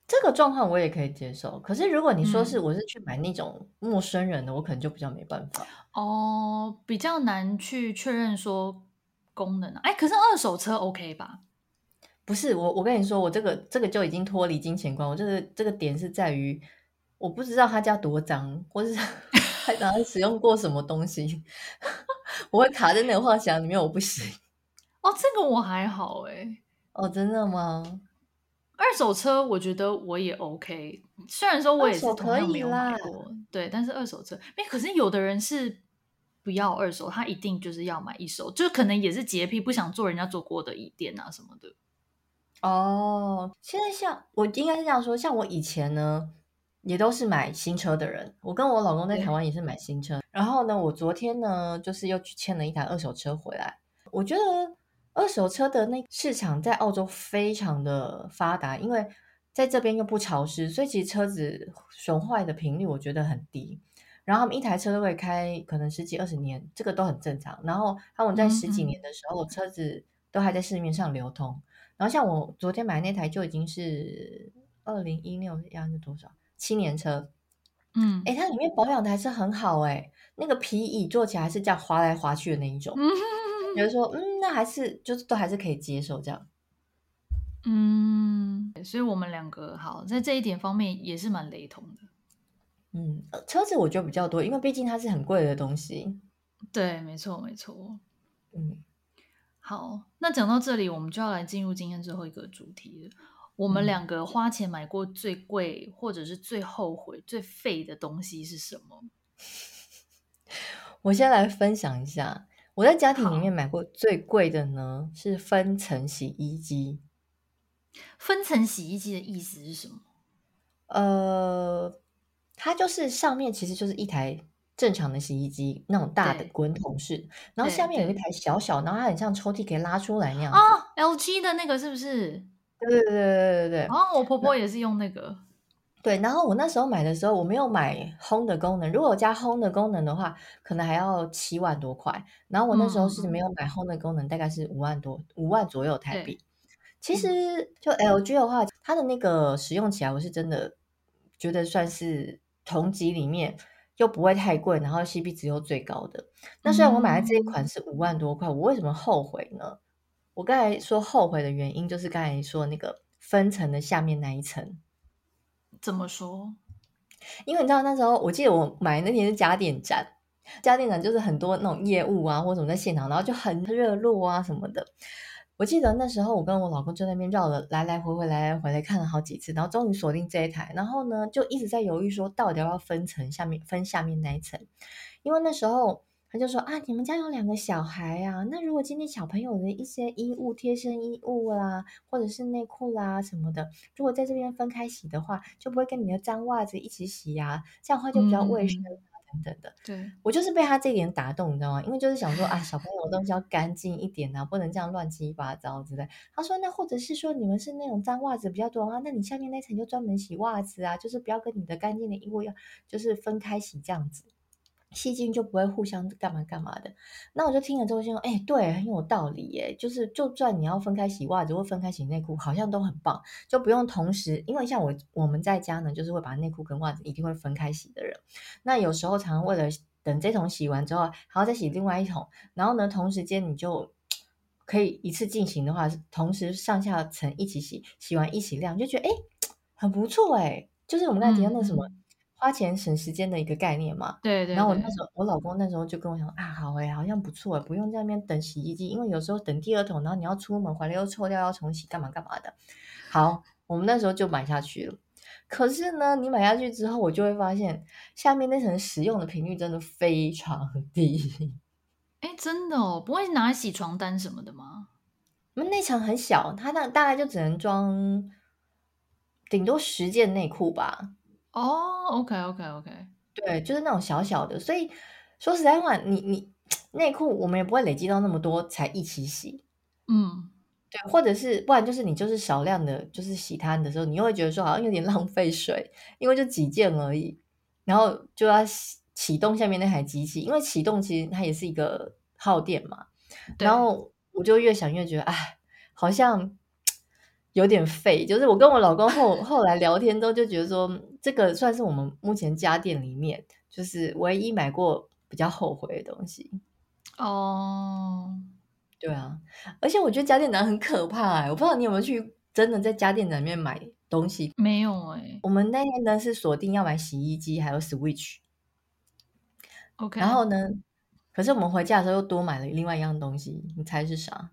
这个状况我也可以接受，可是如果你说是我是去买那种陌生人的，嗯、我可能就比较没办法哦，比较难去确认说功能。啊哎，可是二手车 OK 吧？不是我，我跟你说，我这个这个就已经脱离金钱观。我这个这个点是在于，我不知道他家多脏，或是他哪里使用过什么东西，[LAUGHS] 我会卡在那个幻想里面，我不行。[LAUGHS] 哦，这个我还好哎。哦，真的吗？二手车我觉得我也 OK，虽然说我也是同样没有买过，对，但是二手车，哎，可是有的人是不要二手，他一定就是要买一手，就可能也是洁癖，不想坐人家坐过的椅垫啊什么的。哦，现在像我应该是这样说，像我以前呢，也都是买新车的人，我跟我老公在台湾也是买新车，然后呢，我昨天呢就是又去签了一台二手车回来，我觉得。二手车的那市场在澳洲非常的发达，因为在这边又不潮湿，所以其实车子损坏的频率我觉得很低。然后他们一台车都会开可能十几二十年，这个都很正常。然后他们在十几年的时候，车子都还在市面上流通。然后像我昨天买那台就已经是二零一六样是多少？七年车。嗯，诶，它里面保养的还是很好诶，那个皮椅坐起来还是这样滑来滑去的那一种。比如说，嗯，那还是就是都还是可以接受这样，嗯，所以我们两个好在这一点方面也是蛮雷同的，嗯，车子我觉得比较多，因为毕竟它是很贵的东西，对，没错，没错，嗯，好，那讲到这里，我们就要来进入今天最后一个主题了。我们两个花钱买过最贵或者是最后悔、最废的东西是什么？[LAUGHS] 我先来分享一下。我在家庭里面买过最贵的呢，是分层洗衣机。分层洗衣机的意思是什么？呃，它就是上面其实就是一台正常的洗衣机，那种大的滚筒式，然后下面有一台小小，然后它很像抽屉可以拉出来那样子。哦，LG 的那个是不是？对对对对对对对。哦，我婆婆也是用那个。对，然后我那时候买的时候，我没有买烘的功能。如果我加烘的功能的话，可能还要七万多块。然后我那时候是没有买烘的功能，嗯、大概是五万多，五万左右台币。其实就 LG 的话，它的那个使用起来，我是真的觉得算是同级里面又不会太贵，然后 CP 值又最高的。那虽然我买的这一款是五万多块，我为什么后悔呢？我刚才说后悔的原因，就是刚才说那个分层的下面那一层。怎么说？因为你知道那时候，我记得我买那天是家电展，家电展就是很多那种业务啊，或者什么在现场，然后就很热络啊什么的。我记得那时候我跟我老公就在那边绕了来来回回，来来回来看了好几次，然后终于锁定这一台。然后呢，就一直在犹豫说，到底要不要分层下面分下面那一层？因为那时候他就说啊，你们家有两个小孩啊，那如果今天小朋友的一些衣物、贴身衣物啦，或者是内裤啦什么的，如果在这边分开洗的话，就不会跟你的脏袜子一起洗呀，这样的话就比较卫生。嗯等等的，对，我就是被他这一点打动，你知道吗？因为就是想说啊，小朋友的东西要干净一点啊，不能这样乱七八糟之类。他说，那或者是说你们是那种脏袜子比较多的话，那你下面那层就专门洗袜子啊，就是不要跟你的干净的衣物要就是分开洗这样子。细菌就不会互相干嘛干嘛的，那我就听了之后就说，哎，对，很有道理耶。就是就算你要分开洗袜子或分开洗内裤，好像都很棒，就不用同时。因为像我我们在家呢，就是会把内裤跟袜子一定会分开洗的人。那有时候常常为了等这桶洗完之后，还要再洗另外一桶，然后呢，同时间你就可以一次进行的话，同时上下层一起洗，洗完一起晾，就觉得哎，很不错哎。就是我们刚才提到那什么。花钱省时间的一个概念嘛，对，对对。然后我那时候，我老公那时候就跟我讲啊，好哎，好像不错，不用在那边等洗衣机，因为有时候等第二桶，然后你要出门回来又臭掉，要重洗，干嘛干嘛的。好，我们那时候就买下去了。可是呢，你买下去之后，我就会发现下面那层使用的频率真的非常低。[LAUGHS] 哎，真的哦，不会拿来洗床单什么的吗？我们那层很小，它那大概就只能装顶多十件内裤吧。哦、okay. 对，就是那种小小的，所以说实在话，你你内裤我们也不会累积到那么多才一起洗，嗯，对，或者是不然就是你就是少量的，就是洗它的时候，你又会觉得说好像有点 [LAUGHS] 浪费水，因为就几件而已，然后就要启动下面那台机器，因为启动其实它也是一个耗电嘛，然后我就越想越觉得，哎，好像。有点废，就是我跟我老公后后来聊天之后就觉得说，这个算是我们目前家电里面就是唯一买过比较后悔的东西。哦，对啊，而且我觉得家电男很可怕哎，我不知道你有没有去真的在家电男里面买东西？没有哎，我们那天呢是锁定要买洗衣机还有 Switch。OK，然后呢，可是我们回家的时候又多买了另外一样东西，你猜是啥？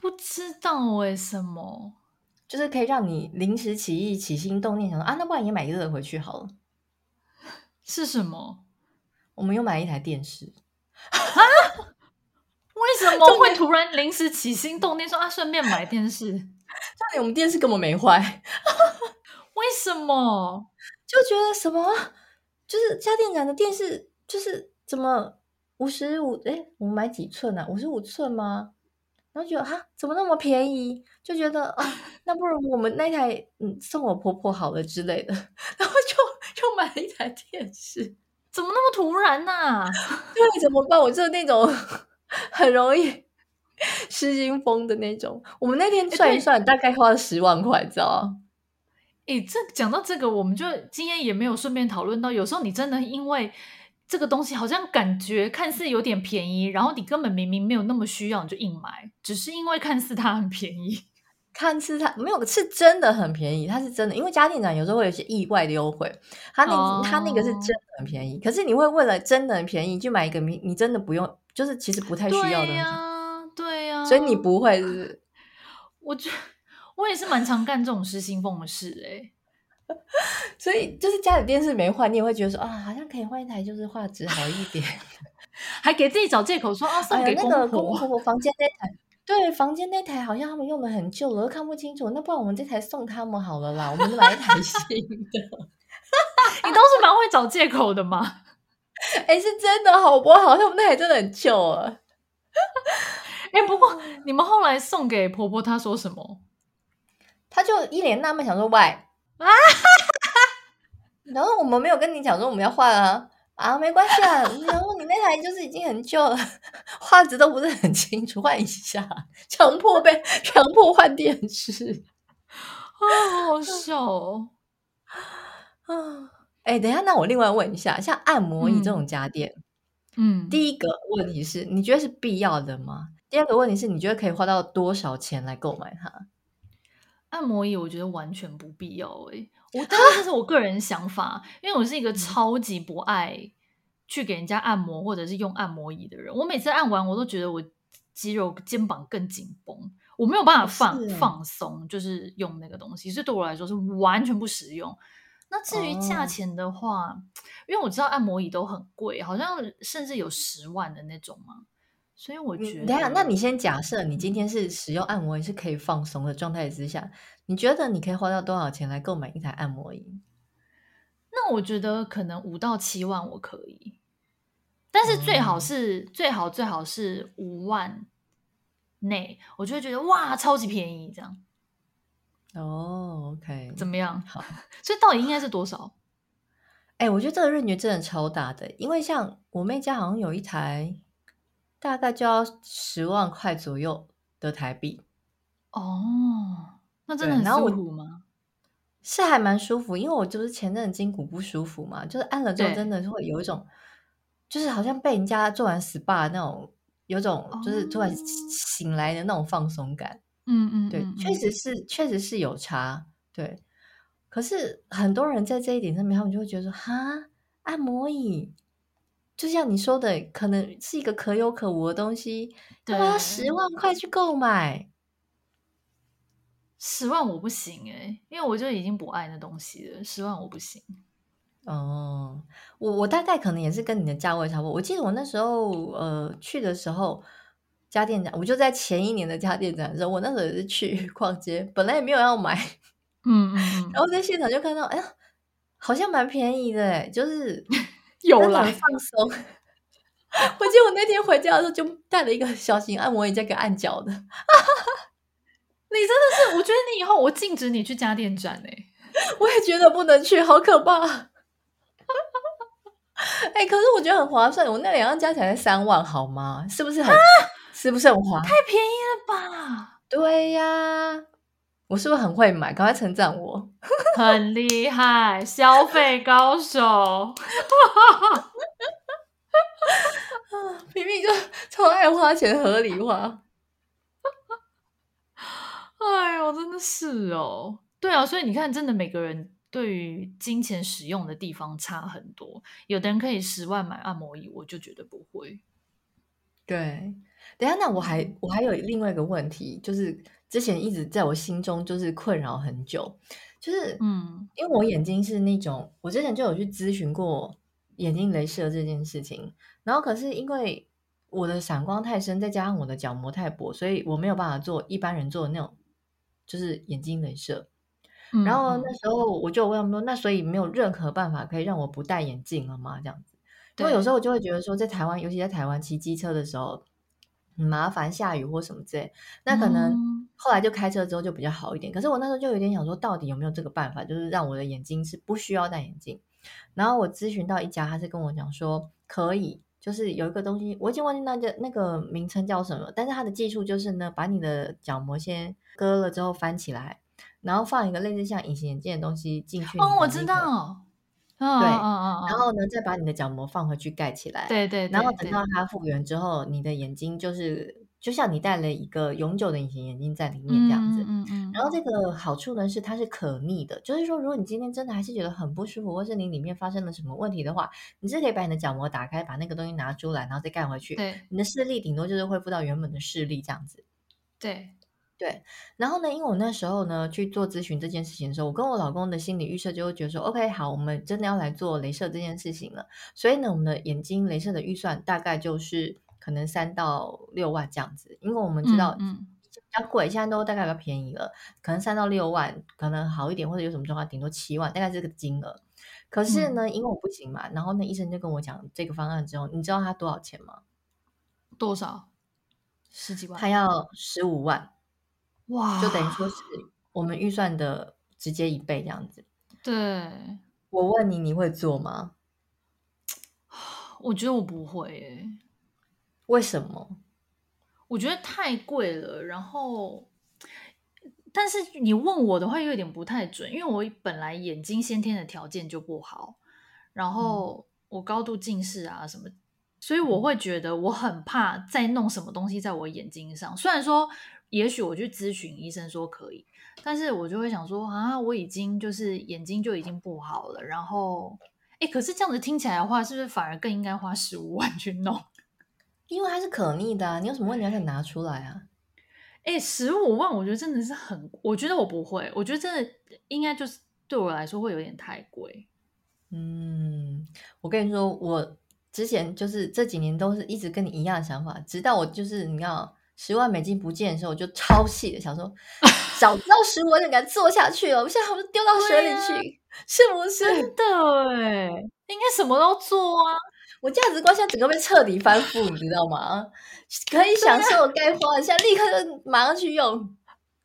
不知道为什么，就是可以让你临时起意、起心动念，想说啊，那不然也买一个回去好了。[LAUGHS] 是什么？我们又买了一台电视啊？[LAUGHS] 为什么会突然临时起心动念说啊，顺便买电视？[LAUGHS] 重点我们电视根本没坏，为什么？就觉得什么？就是家电展的电视，就是怎么五十五？哎，我们买几寸、啊？五十五寸吗？然后觉得哈，怎么那么便宜？就觉得啊，[LAUGHS] 那不如我们那台嗯送我婆婆好了之类的，[LAUGHS] 然后就就买了一台电视。怎么那么突然呢、啊？对，怎么办？我就是那种很容易失心疯的那种。我们那天算一算，大概花了十万块，知道吗？诶，这讲到这个，我们就今天也没有顺便讨论到，有时候你真的因为。这个东西好像感觉看似有点便宜，然后你根本明明没有那么需要，你就硬买，只是因为看似它很便宜，[LAUGHS] 看似它没有是真的很便宜，它是真的，因为家电展有时候会有一些意外的优惠，它那、哦、它那个是真的很便宜，可是你会为了真的很便宜去买一个你你真的不用，就是其实不太需要的东西，对呀、啊，对呀、啊，所以你不会是不是？[LAUGHS] 我觉我也是蛮常干这种失心疯的事哎、欸。[LAUGHS] 所以就是家里电视没换，你也会觉得说啊，好像可以换一台，就是画质好一点，[LAUGHS] 还给自己找借口说啊，送给公婆。哎、那个公婆婆房间那台，对，房间那台好像他们用的很旧了，都看不清楚。那不然我们这台送他们好了啦，我们就买一台新的。[LAUGHS] 你都是蛮会找借口的嘛？哎、欸，是真的好不好？他们那台真的很旧啊。哎、欸，不过你们后来送给婆婆，她说什么？她就一脸纳闷，想说喂。啊，[LAUGHS] 然后我们没有跟你讲说我们要换啊啊，没关系啊。[LAUGHS] 然后你那台就是已经很旧了，[LAUGHS] 画质都不是很清楚，换一下，强迫被强迫换电视啊，好好笑哦啊！[SIGHS] 哎，等一下，那我另外问一下，像按摩椅这种家电，嗯，第一个问题是你觉得是必要的吗？第二个问题是你觉得可以花到多少钱来购买它？按摩椅我觉得完全不必要诶、欸，我当然这是我个人想法，因为我是一个超级不爱去给人家按摩或者是用按摩椅的人。我每次按完，我都觉得我肌肉肩膀更紧绷，我没有办法放放松，就是用那个东西，所以对我来说是完全不实用。那至于价钱的话，哦、因为我知道按摩椅都很贵，好像甚至有十万的那种嘛。所以我觉得，等下，那你先假设你今天是使用按摩椅是可以放松的状态之下，你觉得你可以花到多少钱来购买一台按摩椅？那我觉得可能五到七万我可以，但是最好是、嗯、最好最好是五万内，我就会觉得哇，超级便宜这样。哦，OK，怎么样？好，[LAUGHS] 所以到底应该是多少？哎、欸，我觉得这个 range 真的超大的，因为像我妹家好像有一台。大概就要十万块左右的台币哦，那真的很舒服吗？是还蛮舒服，因为我就是前阵子筋骨不舒服嘛，就是按了之后真的是会有一种，就是好像被人家做完 SPA 那种，有种就是突然醒来的那种放松感。嗯嗯，对，确实是确实是有差。对，可是很多人在这一点上面，他们就会觉得说，哈，按摩椅。就像你说的，可能是一个可有可无的东西，对，要十万块去购买，十万我不行诶、欸，因为我就已经不爱那东西了，十万我不行。哦，我我大概可能也是跟你的价位差不多。我记得我那时候呃去的时候，家电展，我就在前一年的家电展的时候，我那时候也是去 [LAUGHS] 逛街，本来也没有要买，嗯嗯，[LAUGHS] 然后在现场就看到，哎呀，好像蛮便宜的诶，就是。有了放松，[LAUGHS] 我记得我那天回家的时候就带了一个小型按摩椅，在给按脚的。[LAUGHS] 你真的是，我觉得你以后我禁止你去家电展哎，我也觉得不能去，好可怕。哎、欸，可是我觉得很划算，我那两样加起来才三万，好吗？是不是很？啊、是不是很划？太便宜了吧？对呀。我是不是很会买？赶快称赞我，[LAUGHS] 很厉害，消费高手。[LAUGHS] 明明就超爱花钱，合理化。[LAUGHS] 哎呦，真的是哦。对啊，所以你看，真的每个人对于金钱使用的地方差很多。有的人可以十万买按摩椅，我就觉得不会。对，等下，那我还我还有另外一个问题，就是。之前一直在我心中就是困扰很久，就是嗯，因为我眼睛是那种，我之前就有去咨询过眼睛镭射这件事情，然后可是因为我的散光太深，再加上我的角膜太薄，所以我没有办法做一般人做的那种，就是眼睛镭射。嗯、然后那时候我就问他们说，那所以没有任何办法可以让我不戴眼镜了吗？这样子，因为有时候我就会觉得说，在台湾，尤其在台湾骑机车的时候。很麻烦，下雨或什么之类，那可能后来就开车之后就比较好一点。嗯、可是我那时候就有点想说，到底有没有这个办法，就是让我的眼睛是不需要戴眼镜。然后我咨询到一家，他是跟我讲说可以，就是有一个东西，我已经忘记那个那个名称叫什么，但是它的技术就是呢，把你的角膜先割了之后翻起来，然后放一个类似像隐形眼镜的东西进去。哦，我知道。对，然后呢，再把你的角膜放回去盖起来。对对，然后等到它复原之后，你的眼睛就是就像你戴了一个永久的隐形眼镜在里面这样子。嗯嗯。然后这个好处呢是它是可逆的，就是说如果你今天真的还是觉得很不舒服，或是你里面发生了什么问题的话，你是可以把你的角膜打开，把那个东西拿出来，然后再盖回去。对。你的视力顶多就是恢复到原本的视力这样子。对。对，然后呢，因为我那时候呢去做咨询这件事情的时候，我跟我老公的心理预设就会觉得说，OK，好，我们真的要来做镭射这件事情了，所以呢，我们的眼睛镭射的预算大概就是可能三到六万这样子，因为我们知道嗯比较贵，现在都大概比较便宜了，可能三到六万可能好一点，或者有什么状况，顶多七万，大概这个金额。可是呢，嗯、因为我不行嘛，然后那医生就跟我讲这个方案之后，你知道他多少钱吗？多少？十几万？他要十五万。哇，就等于说是我们预算的直接一倍这样子。对，我问你，你会做吗？[SIGHS] 我觉得我不会诶。为什么？我觉得太贵了。然后，但是你问我的话，又有点不太准，因为我本来眼睛先天的条件就不好，然后我高度近视啊什么，所以我会觉得我很怕再弄什么东西在我眼睛上。虽然说。也许我去咨询医生说可以，但是我就会想说啊，我已经就是眼睛就已经不好了，然后哎，可是这样子听起来的话，是不是反而更应该花十五万去弄？因为它是可逆的啊，你有什么问题要想拿出来啊？哎，十五万，我觉得真的是很，我觉得我不会，我觉得真的应该就是对我来说会有点太贵。嗯，我跟你说，我之前就是这几年都是一直跟你一样的想法，直到我就是你要十万美金不见的时候，我就超气的想说，早知道十五万就该做下去了，我现在我就丢到水里去，啊、是不是？真的哎，应该什么都做啊！我价值观现在整个被彻底翻覆，你知道吗？可以享受该花的，现在，立刻就马上去用。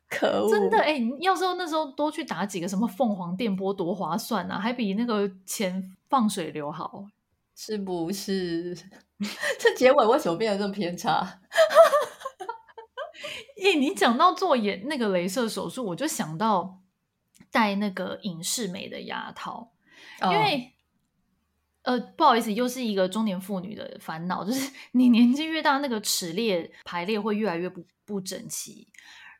可恶！真的哎，你要说那时候多去打几个什么凤凰电波多划算啊，还比那个钱放水流好，是不是？[LAUGHS] 这结尾为什么变得这么偏差？[LAUGHS] 咦，你讲到做眼那个镭射手术，我就想到戴那个隐适美的牙套，因为、哦、呃，不好意思，又是一个中年妇女的烦恼，就是 [LAUGHS] 你年纪越大，那个齿列排列会越来越不不整齐。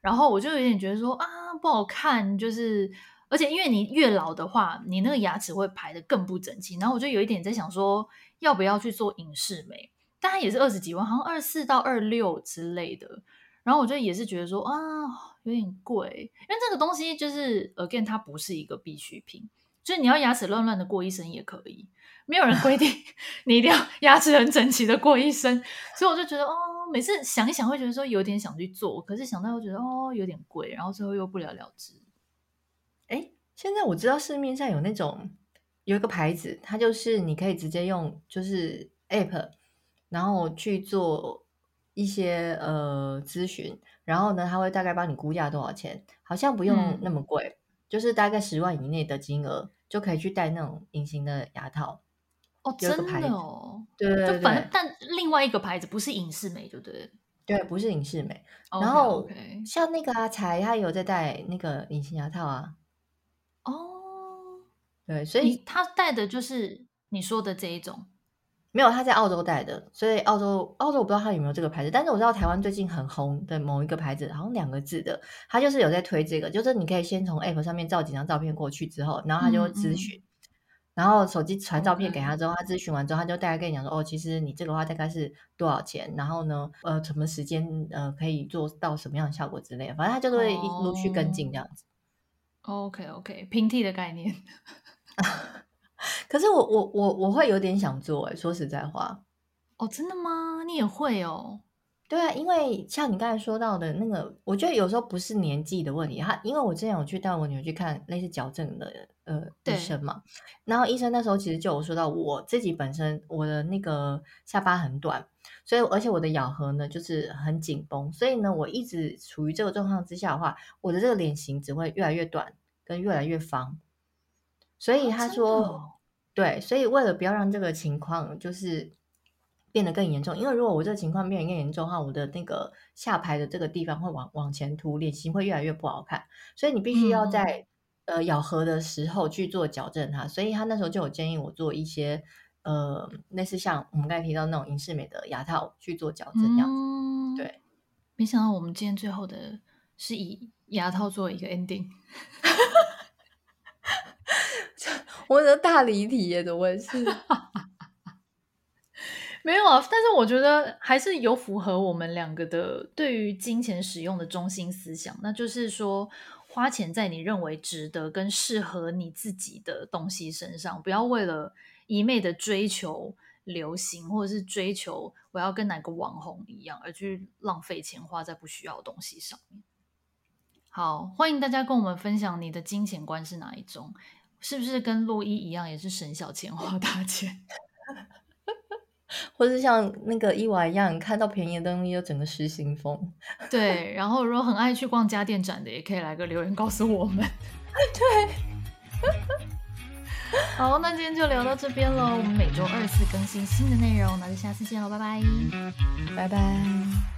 然后我就有点觉得说啊，不好看，就是而且因为你越老的话，你那个牙齿会排得更不整齐。然后我就有一点在想说，要不要去做隐适美？但它也是二十几万，好像二四到二六之类的。然后我就也是觉得说啊，有点贵，因为这个东西就是 again，它不是一个必需品，就是你要牙齿乱乱的过一生也可以，没有人规定 [LAUGHS] 你一定要牙齿很整齐的过一生。所以我就觉得哦。每次想一想，会觉得说有点想去做，可是想到又觉得哦有点贵，然后最后又不了了之。哎，现在我知道市面上有那种有一个牌子，它就是你可以直接用就是 App，然后去做一些呃咨询，然后呢，他会大概帮你估价多少钱，好像不用那么贵，嗯、就是大概十万以内的金额就可以去戴那种隐形的牙套。哦，真的哦，对对对，就反正但另外一个牌子不是隐适美，就对，对，不是隐适美。然后像那个阿才，他有在戴那个隐形牙套啊。哦，对，所以他戴的就是你说的这一种，没有他在澳洲带的，所以澳洲澳洲我不知道他有没有这个牌子，但是我知道台湾最近很红的某一个牌子，好像两个字的，他就是有在推这个，就是你可以先从 App 上面照几张照片过去之后，然后他就会咨询。嗯嗯然后手机传照片给他之后，他咨询完之后，他就大概跟你讲说：“哦，其实你这个话大概是多少钱？然后呢，呃，什么时间呃可以做到什么样的效果之类的。反正他就会一陆续跟进这样子。Oh, OK OK，平替的概念。[LAUGHS] [LAUGHS] 可是我我我我会有点想做诶，说实在话。哦，真的吗？你也会哦？对啊，因为像你刚才说到的那个，我觉得有时候不是年纪的问题。他因为我之前有去带我女儿去看类似矫正的呃医生嘛，然后医生那时候其实就有说到我自己本身我的那个下巴很短，所以而且我的咬合呢就是很紧绷，所以呢我一直处于这个状况之下的话，我的这个脸型只会越来越短跟越来越方。所以他说，哦、对，所以为了不要让这个情况就是。变得更严重，因为如果我这个情况变得更严重的话，我的那个下排的这个地方会往往前凸，脸型会越来越不好看。所以你必须要在、嗯、呃咬合的时候去做矫正它。所以他那时候就有建议我做一些呃类似像我们刚才提到那种隐适美的牙套去做矫正这样子。嗯、对，没想到我们今天最后的是以牙套做一个 ending。[LAUGHS] 我的大离题耶，怎么回事？[LAUGHS] 没有啊，但是我觉得还是有符合我们两个的对于金钱使用的中心思想，那就是说花钱在你认为值得跟适合你自己的东西身上，不要为了一昧的追求流行，或者是追求我要跟哪个网红一样，而去浪费钱花在不需要的东西上面。好，欢迎大家跟我们分享你的金钱观是哪一种，是不是跟洛伊一样，也是省小钱花大钱？[LAUGHS] 或是像那个伊娃一样，看到便宜的东西就整个失心疯。[LAUGHS] 对，然后如果很爱去逛家电展的，也可以来个留言告诉我们。[LAUGHS] 对，好，那今天就聊到这边喽。我们每周二次更新新的内容，那就下次见喽，拜拜，拜拜。